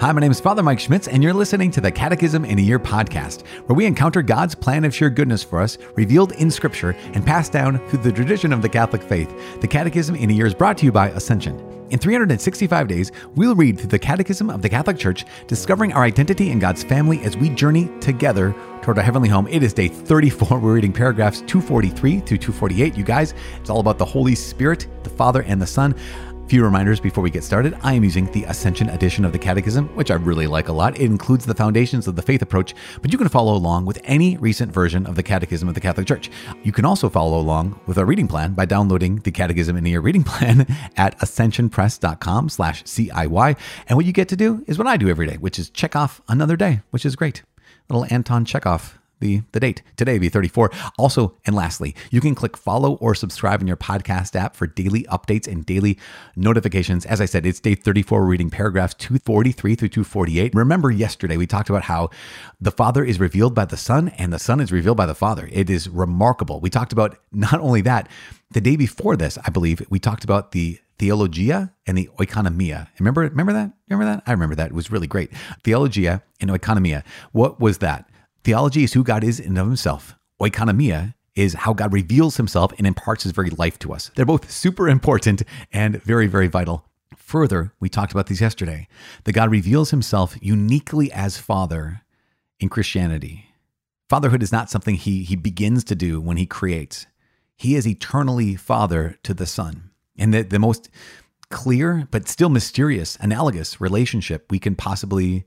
Hi, my name is Father Mike Schmitz, and you're listening to the Catechism in a Year podcast, where we encounter God's plan of sheer goodness for us, revealed in Scripture and passed down through the tradition of the Catholic faith. The Catechism in a Year is brought to you by Ascension. In 365 days, we'll read through the Catechism of the Catholic Church, discovering our identity in God's family as we journey together toward our heavenly home. It is day 34. We're reading paragraphs 243 through 248. You guys, it's all about the Holy Spirit, the Father, and the Son few reminders before we get started. I am using the Ascension edition of the Catechism, which I really like a lot. It includes the foundations of the faith approach, but you can follow along with any recent version of the Catechism of the Catholic Church. You can also follow along with our reading plan by downloading the Catechism in your reading plan at ascensionpress.com slash CIY. And what you get to do is what I do every day, which is check off another day, which is great. Little Anton Chekhov the, the date. Today be 34. Also, and lastly, you can click follow or subscribe in your podcast app for daily updates and daily notifications. As I said, it's day 34, reading paragraphs 243 through 248. Remember, yesterday we talked about how the Father is revealed by the Son and the Son is revealed by the Father. It is remarkable. We talked about not only that, the day before this, I believe, we talked about the theologia and the oikonomia. Remember, remember that? Remember that? I remember that. It was really great. Theologia and oikonomia. What was that? Theology is who God is in and of himself. Oikonomia is how God reveals himself and imparts his very life to us. They're both super important and very, very vital. Further, we talked about these yesterday, that God reveals himself uniquely as Father in Christianity. Fatherhood is not something he, he begins to do when he creates. He is eternally Father to the Son. And the, the most clear, but still mysterious, analogous relationship we can possibly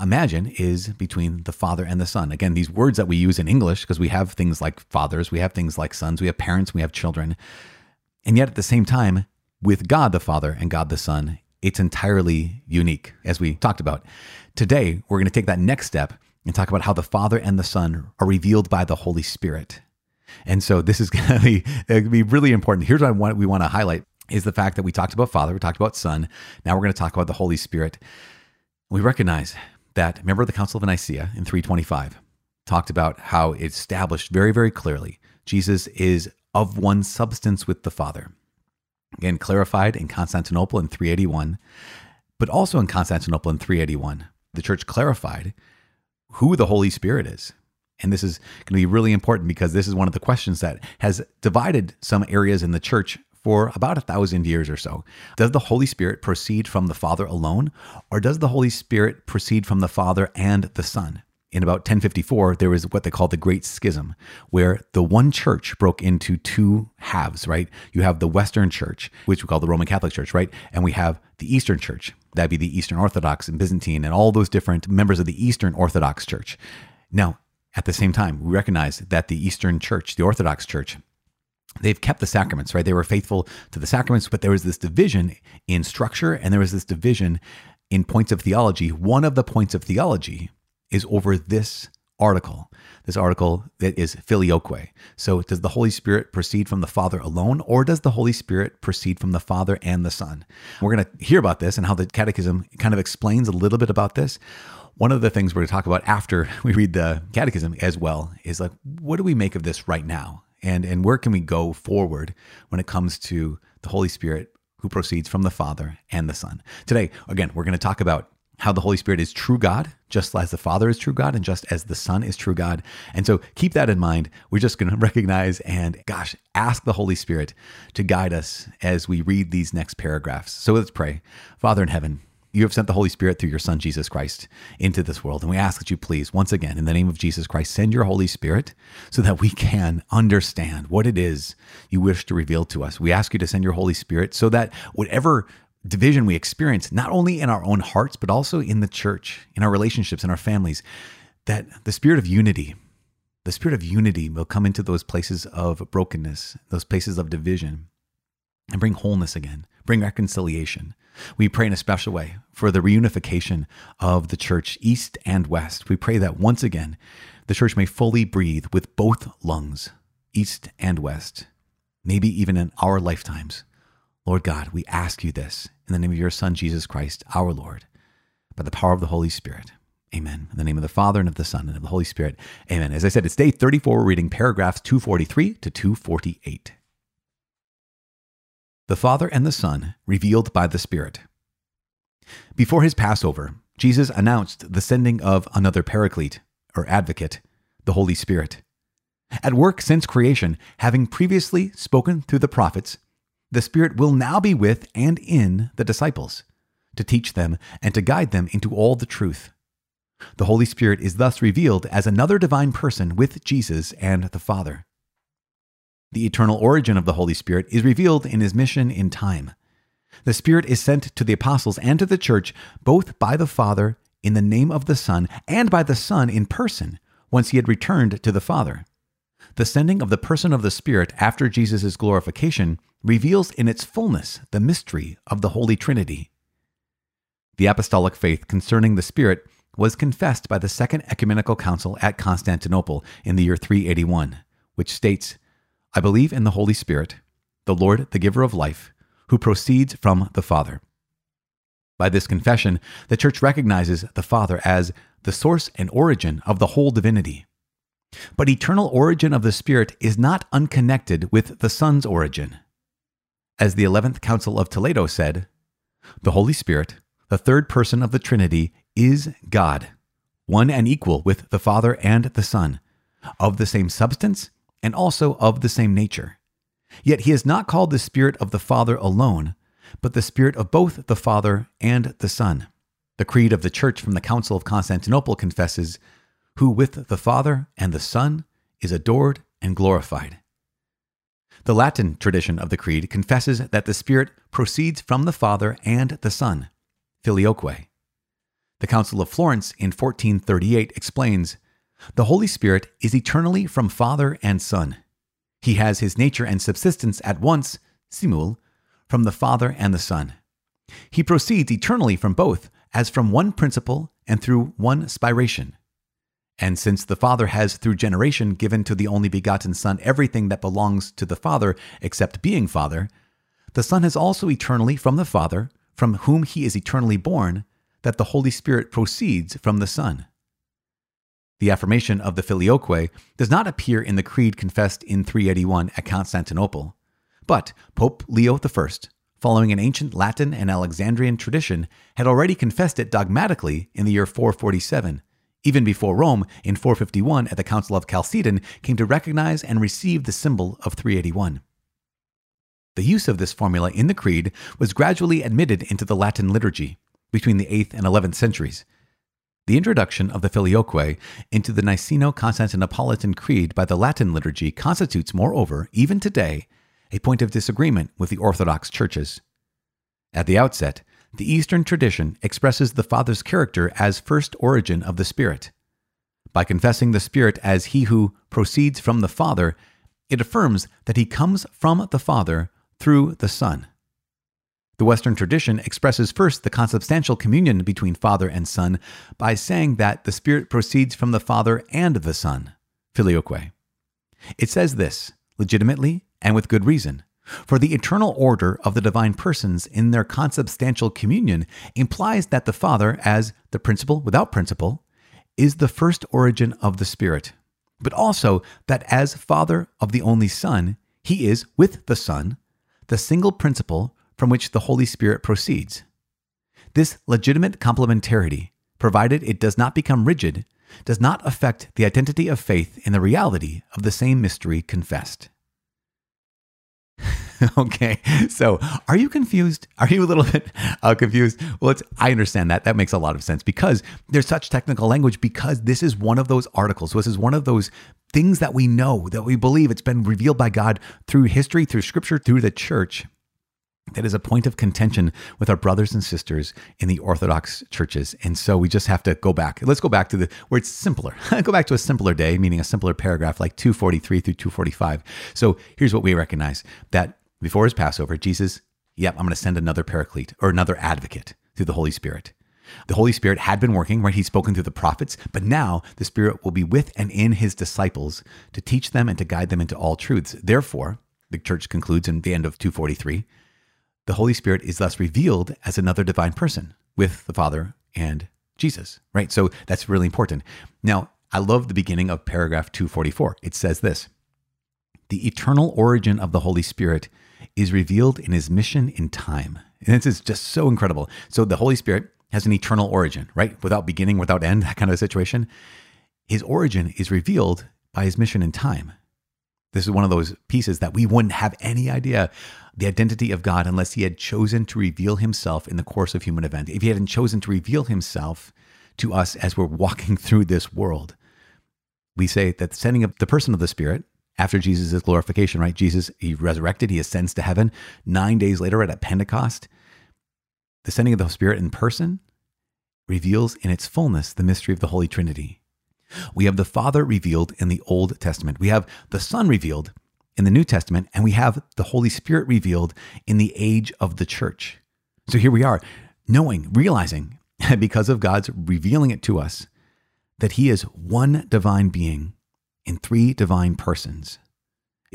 imagine is between the Father and the Son. Again, these words that we use in English, because we have things like fathers, we have things like sons, we have parents, we have children. And yet at the same time, with God the Father and God the Son, it's entirely unique, as we talked about. Today, we're going to take that next step and talk about how the Father and the Son are revealed by the Holy Spirit. And so this is going to be, to be really important. Here's what I want, we want to highlight is the fact that we talked about Father, we talked about Son. Now we're going to talk about the Holy Spirit. We recognize that, remember the Council of Nicaea in 325 talked about how it established very, very clearly Jesus is of one substance with the Father. Again, clarified in Constantinople in 381, but also in Constantinople in 381, the church clarified who the Holy Spirit is. And this is going to be really important because this is one of the questions that has divided some areas in the church for about a thousand years or so. Does the Holy Spirit proceed from the Father alone, or does the Holy Spirit proceed from the Father and the Son? In about 1054, there was what they call the Great Schism, where the one church broke into two halves, right? You have the Western Church, which we call the Roman Catholic Church, right? And we have the Eastern Church. That'd be the Eastern Orthodox and Byzantine and all those different members of the Eastern Orthodox Church. Now, at the same time, we recognize that the Eastern Church, the Orthodox Church, they've kept the sacraments, right? They were faithful to the sacraments, but there was this division in structure and there was this division in points of theology. One of the points of theology is over this article, this article that is filioque. So, does the Holy Spirit proceed from the Father alone, or does the Holy Spirit proceed from the Father and the Son? We're going to hear about this and how the Catechism kind of explains a little bit about this. One of the things we're going to talk about after we read the Catechism as well is like, what do we make of this right now? And and where can we go forward when it comes to the Holy Spirit who proceeds from the Father and the Son. Today, again, we're going to talk about how the Holy Spirit is true God, just as the Father is true God, and just as the Son is true God. And so keep that in mind. We're just going to recognize and, gosh, ask the Holy Spirit to guide us as we read these next paragraphs. So let's pray. Father in heaven, you have sent the Holy Spirit through your Son, Jesus Christ, into this world. And we ask that you please, once again, in the name of Jesus Christ, send your Holy Spirit so that we can understand what it is you wish to reveal to us. We ask you to send your Holy Spirit so that whatever division we experience, not only in our own hearts, but also in the church, in our relationships, in our families, that the spirit of unity, the spirit of unity will come into those places of brokenness, those places of division, and bring wholeness again, bring reconciliation. We pray in a special way for the reunification of the church, east and west. We pray that once again, the church may fully breathe with both lungs, east and west, maybe even in our lifetimes. Lord God, we ask you this in the name of your Son, Jesus Christ, our Lord, by the power of the Holy Spirit. Amen. In the name of the Father and of the Son and of the Holy Spirit. Amen. As I said, it's day 34. We're reading paragraphs 243 to 248 the Father and the Son revealed by the Spirit. Before his Passover, Jesus announced the sending of another paraclete, or advocate, the Holy Spirit. At work since creation, having previously spoken through the prophets, the Spirit will now be with and in the disciples, to teach them and to guide them into all the truth. The Holy Spirit is thus revealed as another divine person with Jesus and the Father. The eternal origin of the Holy Spirit is revealed in his mission in time. The Spirit is sent to the apostles and to the church both by the Father in the name of the Son and by the Son in person once he had returned to the Father. The sending of the person of the Spirit after Jesus' glorification reveals in its fullness the mystery of the Holy Trinity. The apostolic faith concerning the Spirit was confessed by the Second Ecumenical Council at Constantinople in the year 381, which states, I believe in the Holy Spirit, the Lord, the giver of life, who proceeds from the Father. By this confession, the Church recognizes the Father as the source and origin of the whole divinity. But eternal origin of the Spirit is not unconnected with the Son's origin. As the Eleventh Council of Toledo said, the Holy Spirit, the third person of the Trinity, is God, one and equal with the Father and the Son, of the same substance and also of the same nature. Yet he is not called the Spirit of the Father alone, but the Spirit of both the Father and the Son. The Creed of the Church from the Council of Constantinople confesses, Who with the Father and the Son is adored and glorified. The Latin tradition of the Creed confesses that the Spirit proceeds from the Father and the Son, filioque. The Council of Florence in 1438 explains The Holy Spirit is eternally from Father and Son. He has his nature and subsistence at once, simul, from the Father and the Son. He proceeds eternally from both, as from one principle and through one spiration. And since the Father has through generation given to the only begotten Son everything that belongs to the Father except being Father, the Son has also eternally from the Father, from whom he is eternally born, that the Holy Spirit proceeds from the Son. The affirmation of the filioque does not appear in the creed confessed in 381 at Constantinople, but Pope Leo I, following an ancient Latin and Alexandrian tradition, had already confessed it dogmatically in the year 447, even before Rome in 451 at the Council of Chalcedon came to recognize and receive the symbol of 381. The use of this formula in the Creed was gradually admitted into the Latin liturgy between the 8th and 11th centuries the introduction of the Filioque into the Niceno Constantinopolitan Creed by the Latin liturgy constitutes, moreover, even today, a point of disagreement with the Orthodox churches. At the outset, the Eastern tradition expresses the Father's character as first origin of the Spirit. By confessing the Spirit as He who proceeds from the Father, it affirms that He comes from the Father through the Son. The Western tradition expresses first the consubstantial communion between Father and Son by saying that the Spirit proceeds from the Father and the Son, filioque. It says this, legitimately and with good reason, for the eternal order of the divine persons in their consubstantial communion implies that the Father, as the principle without principle, is the first origin of the Spirit, but also that as Father of the only Son, he is, with the Son, the single principle from which the Holy Spirit proceeds. This legitimate complementarity, provided it does not become rigid, does not affect the identity of faith in the reality of the same mystery confessed. okay, so are you confused? Are you a little bit uh, confused? Well, it's, I understand that. That makes a lot of sense because there's such technical language because this is one of those articles. This is one of those things that we know, that we believe it's been revealed by God through history, through scripture, through the church that is a point of contention with our brothers and sisters in the Orthodox churches. And so we just have to go back. Let's go back to the where it's simpler. go back to a simpler day, meaning a simpler paragraph like 243 through 245. So here's what we recognize that before his Passover, Jesus, yep, I'm going to send another paraclete or another advocate through the Holy Spirit. The Holy Spirit had been working, right? He'd spoken through the prophets, but now the Spirit will be with and in his disciples to teach them and to guide them into all truths. Therefore, the church concludes in the end of 243 the Holy Spirit is thus revealed as another divine person with the Father and Jesus, right? So that's really important. Now, I love the beginning of paragraph 244. It says this The eternal origin of the Holy Spirit is revealed in his mission in time. And this is just so incredible. So the Holy Spirit has an eternal origin, right? Without beginning, without end, that kind of situation. His origin is revealed by his mission in time. This is one of those pieces that we wouldn't have any idea the identity of God unless he had chosen to reveal himself in the course of human events. If he hadn't chosen to reveal himself to us as we're walking through this world, we say that the sending of the person of the Spirit after Jesus' glorification, right? Jesus, he resurrected, he ascends to heaven. Nine days later at a Pentecost, the sending of the Spirit in person reveals in its fullness the mystery of the Holy Trinity. We have the Father revealed in the Old Testament. We have the Son revealed in the New Testament, and we have the Holy Spirit revealed in the age of the church. So here we are, knowing, realizing, because of God's revealing it to us, that He is one divine being in three divine persons.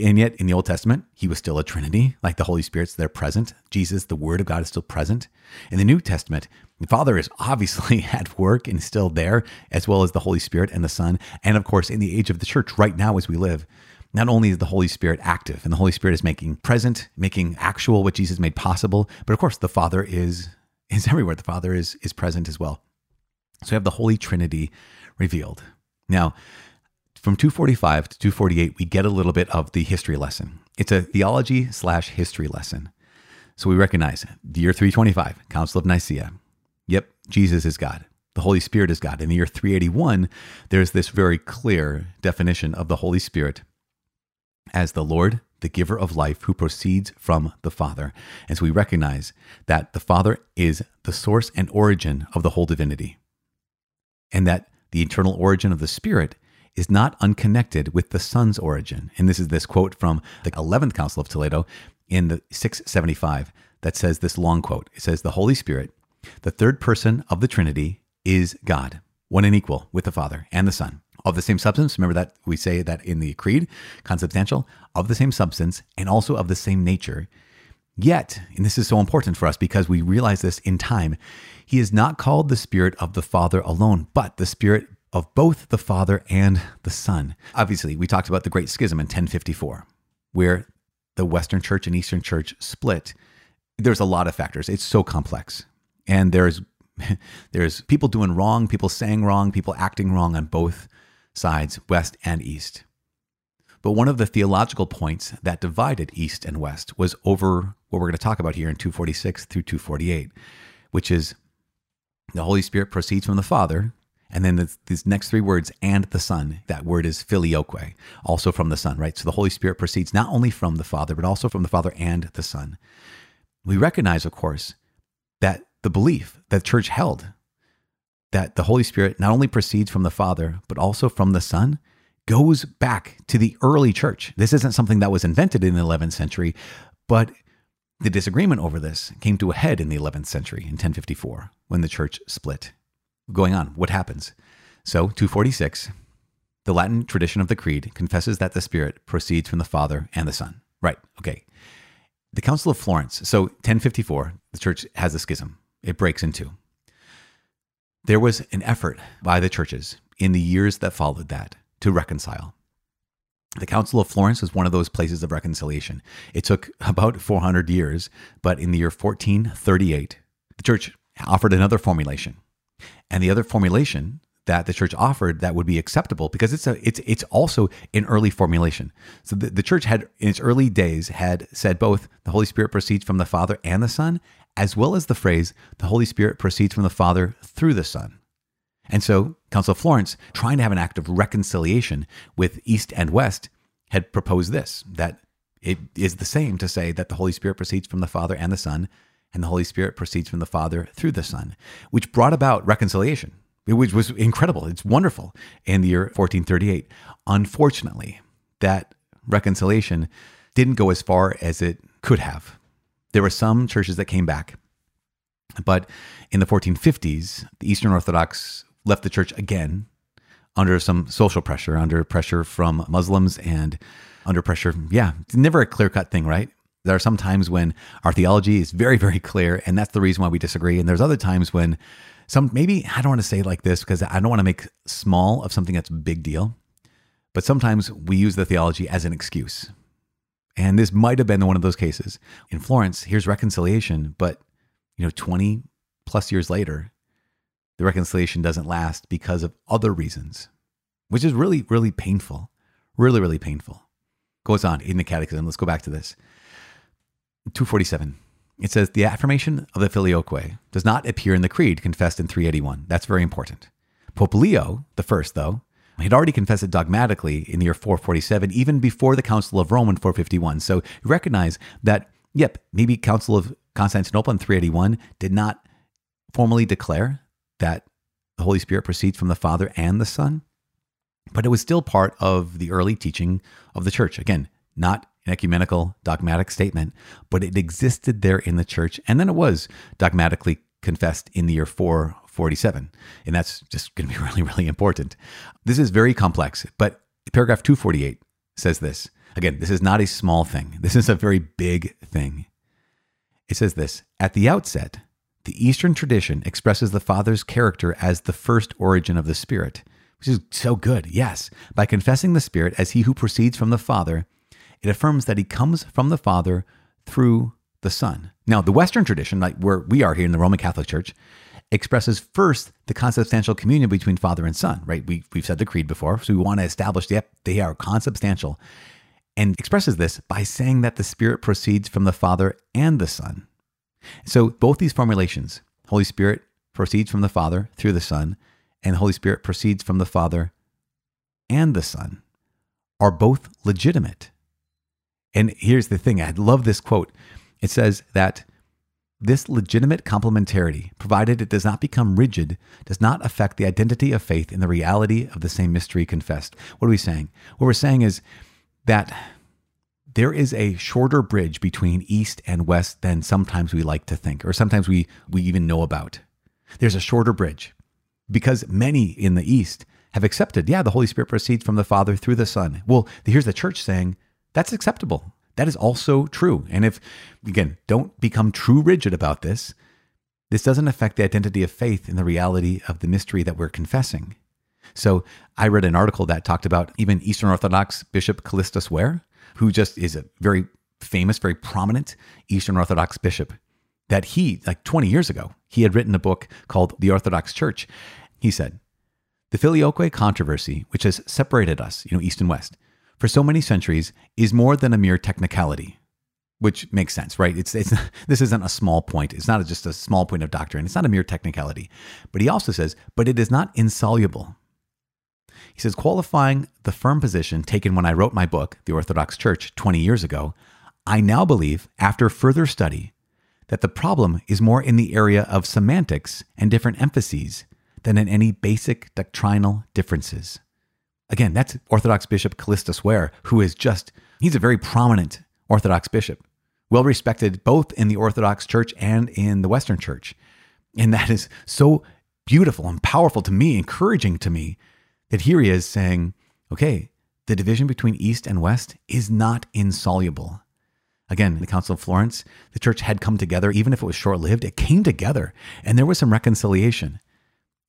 And yet, in the Old Testament, he was still a Trinity, like the Holy Spirit's there present. Jesus, the Word of God, is still present. In the New Testament, the Father is obviously at work and still there, as well as the Holy Spirit and the Son. And of course, in the age of the church, right now as we live, not only is the Holy Spirit active and the Holy Spirit is making present, making actual what Jesus made possible, but of course, the Father is, is everywhere. The Father is, is present as well. So we have the Holy Trinity revealed. Now, from 245 to 248, we get a little bit of the history lesson. It's a theology slash history lesson. So we recognize the year 325, Council of Nicaea. Yep, Jesus is God. The Holy Spirit is God. In the year 381, there's this very clear definition of the Holy Spirit as the Lord, the giver of life, who proceeds from the Father. And so we recognize that the Father is the source and origin of the whole divinity, and that the eternal origin of the Spirit is not unconnected with the Son's origin. And this is this quote from the 11th Council of Toledo in the 675 that says this long quote. It says, The Holy Spirit, the third person of the Trinity, is God, one and equal with the Father and the Son. Of the same substance, remember that we say that in the Creed, consubstantial, of the same substance and also of the same nature. Yet, and this is so important for us because we realize this in time, he is not called the Spirit of the Father alone, but the Spirit of both the Father and the Son. Obviously, we talked about the Great Schism in 1054, where the Western Church and Eastern Church split. There's a lot of factors. It's so complex. And there's there's people doing wrong, people saying wrong, people acting wrong on both sides, West and East. But one of the theological points that divided East and West was over what we're going to talk about here in 246 through 248, which is the Holy Spirit proceeds from the Father, and then these next three words, and the Son, that word is filioque, also from the Son, right? So the Holy Spirit proceeds not only from the Father, but also from the Father and the Son. We recognize, of course, that the belief that church held that the Holy Spirit not only proceeds from the Father, but also from the Son goes back to the early church. This isn't something that was invented in the 11th century, but the disagreement over this came to a head in the 11th century in 1054 when the church split going on. What happens? So, 246, the Latin tradition of the Creed confesses that the Spirit proceeds from the Father and the Son. Right. Okay. The Council of Florence. So, 1054, the church has a schism, it breaks in two. There was an effort by the churches in the years that followed that to reconcile. The Council of Florence was one of those places of reconciliation. It took about 400 years, but in the year 1438, the church offered another formulation and the other formulation that the church offered that would be acceptable because it's a it's it's also an early formulation. So the, the church had in its early days had said both the Holy Spirit proceeds from the Father and the Son, as well as the phrase the Holy Spirit proceeds from the Father through the Son. And so Council of Florence, trying to have an act of reconciliation with East and West, had proposed this that it is the same to say that the Holy Spirit proceeds from the Father and the Son, and the Holy Spirit proceeds from the Father through the Son, which brought about reconciliation, which was incredible. It's wonderful in the year 1438. Unfortunately, that reconciliation didn't go as far as it could have. There were some churches that came back, but in the 1450s, the Eastern Orthodox left the church again under some social pressure, under pressure from Muslims and under pressure. Yeah, it's never a clear cut thing, right? There are some times when our theology is very, very clear, and that's the reason why we disagree. And there's other times when some, maybe I don't want to say like this because I don't want to make small of something that's a big deal, but sometimes we use the theology as an excuse. And this might have been one of those cases. In Florence, here's reconciliation, but you know, 20 plus years later, the reconciliation doesn't last because of other reasons, which is really, really painful. Really, really painful. Goes on in the Catechism. Let's go back to this. 247. It says the affirmation of the filioque does not appear in the creed confessed in 381. That's very important. Pope Leo the first, though, had already confessed it dogmatically in the year 447, even before the Council of Rome in 451. So you recognize that, yep, maybe Council of Constantinople in 381 did not formally declare that the Holy Spirit proceeds from the Father and the Son, but it was still part of the early teaching of the church. Again, not an ecumenical dogmatic statement, but it existed there in the church. And then it was dogmatically confessed in the year 447. And that's just going to be really, really important. This is very complex, but paragraph 248 says this. Again, this is not a small thing, this is a very big thing. It says this At the outset, the Eastern tradition expresses the Father's character as the first origin of the Spirit, which is so good. Yes, by confessing the Spirit as He who proceeds from the Father, it affirms that He comes from the Father through the Son. Now, the Western tradition, like where we are here in the Roman Catholic Church, expresses first the consubstantial communion between Father and Son, right? We, we've said the creed before, so we want to establish, yep, they are consubstantial, and expresses this by saying that the Spirit proceeds from the Father and the Son. So both these formulations, Holy Spirit proceeds from the Father through the Son, and Holy Spirit proceeds from the Father and the Son, are both legitimate. And here's the thing I love this quote. It says that this legitimate complementarity, provided it does not become rigid, does not affect the identity of faith in the reality of the same mystery confessed. What are we saying? What we're saying is that there is a shorter bridge between East and West than sometimes we like to think, or sometimes we, we even know about. There's a shorter bridge because many in the East have accepted, yeah, the Holy Spirit proceeds from the Father through the Son. Well, here's the church saying that's acceptable. That is also true. And if, again, don't become too rigid about this, this doesn't affect the identity of faith in the reality of the mystery that we're confessing. So I read an article that talked about even Eastern Orthodox Bishop Kallistos Ware, who just is a very famous, very prominent Eastern Orthodox bishop, that he, like 20 years ago, he had written a book called The Orthodox Church. He said, The filioque controversy, which has separated us, you know, East and West, for so many centuries is more than a mere technicality, which makes sense, right? It's, it's this isn't a small point. It's not just a small point of doctrine. It's not a mere technicality. But he also says, but it is not insoluble. He says, qualifying the firm position taken when I wrote my book, The Orthodox Church, 20 years ago, I now believe, after further study, that the problem is more in the area of semantics and different emphases than in any basic doctrinal differences. Again, that's Orthodox Bishop Kallistos Ware, who is just, he's a very prominent Orthodox bishop, well respected both in the Orthodox Church and in the Western Church. And that is so beautiful and powerful to me, encouraging to me that here he is saying, okay, the division between East and West is not insoluble. Again, the Council of Florence, the church had come together, even if it was short lived, it came together and there was some reconciliation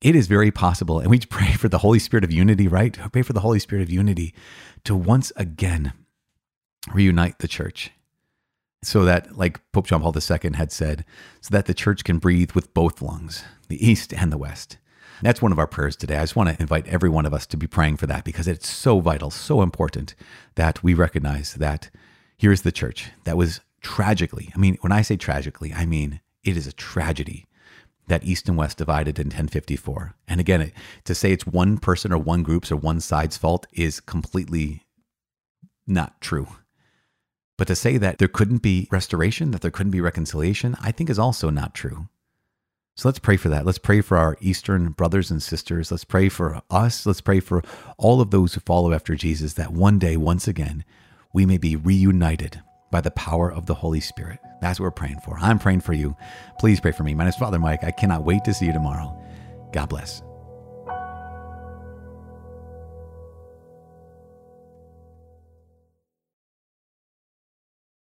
it is very possible. And we pray for the Holy Spirit of unity, right? Pray for the Holy Spirit of unity to once again reunite the church so that, like Pope John Paul II had said, so that the church can breathe with both lungs, the East and the West. that's one of our prayers today. I just want to invite every one of us to be praying for that because it's so vital, so important that we recognize that here's the church that was tragically, I mean, when I say tragically, I mean it is a tragedy that East and West divided in 1054. And again, to say it's one person or one group's or one side's fault is completely not true. But to say that there couldn't be restoration, that there couldn't be reconciliation, I think is also not true. So let's pray for that. Let's pray for our Eastern brothers and sisters. Let's pray for us. Let's pray for all of those who follow after Jesus that one day, once again, we may be reunited by the power of the Holy Spirit. That's what we're praying for. I'm praying for you. Please pray for me. My name is Father Mike. I cannot wait to see you tomorrow. God bless.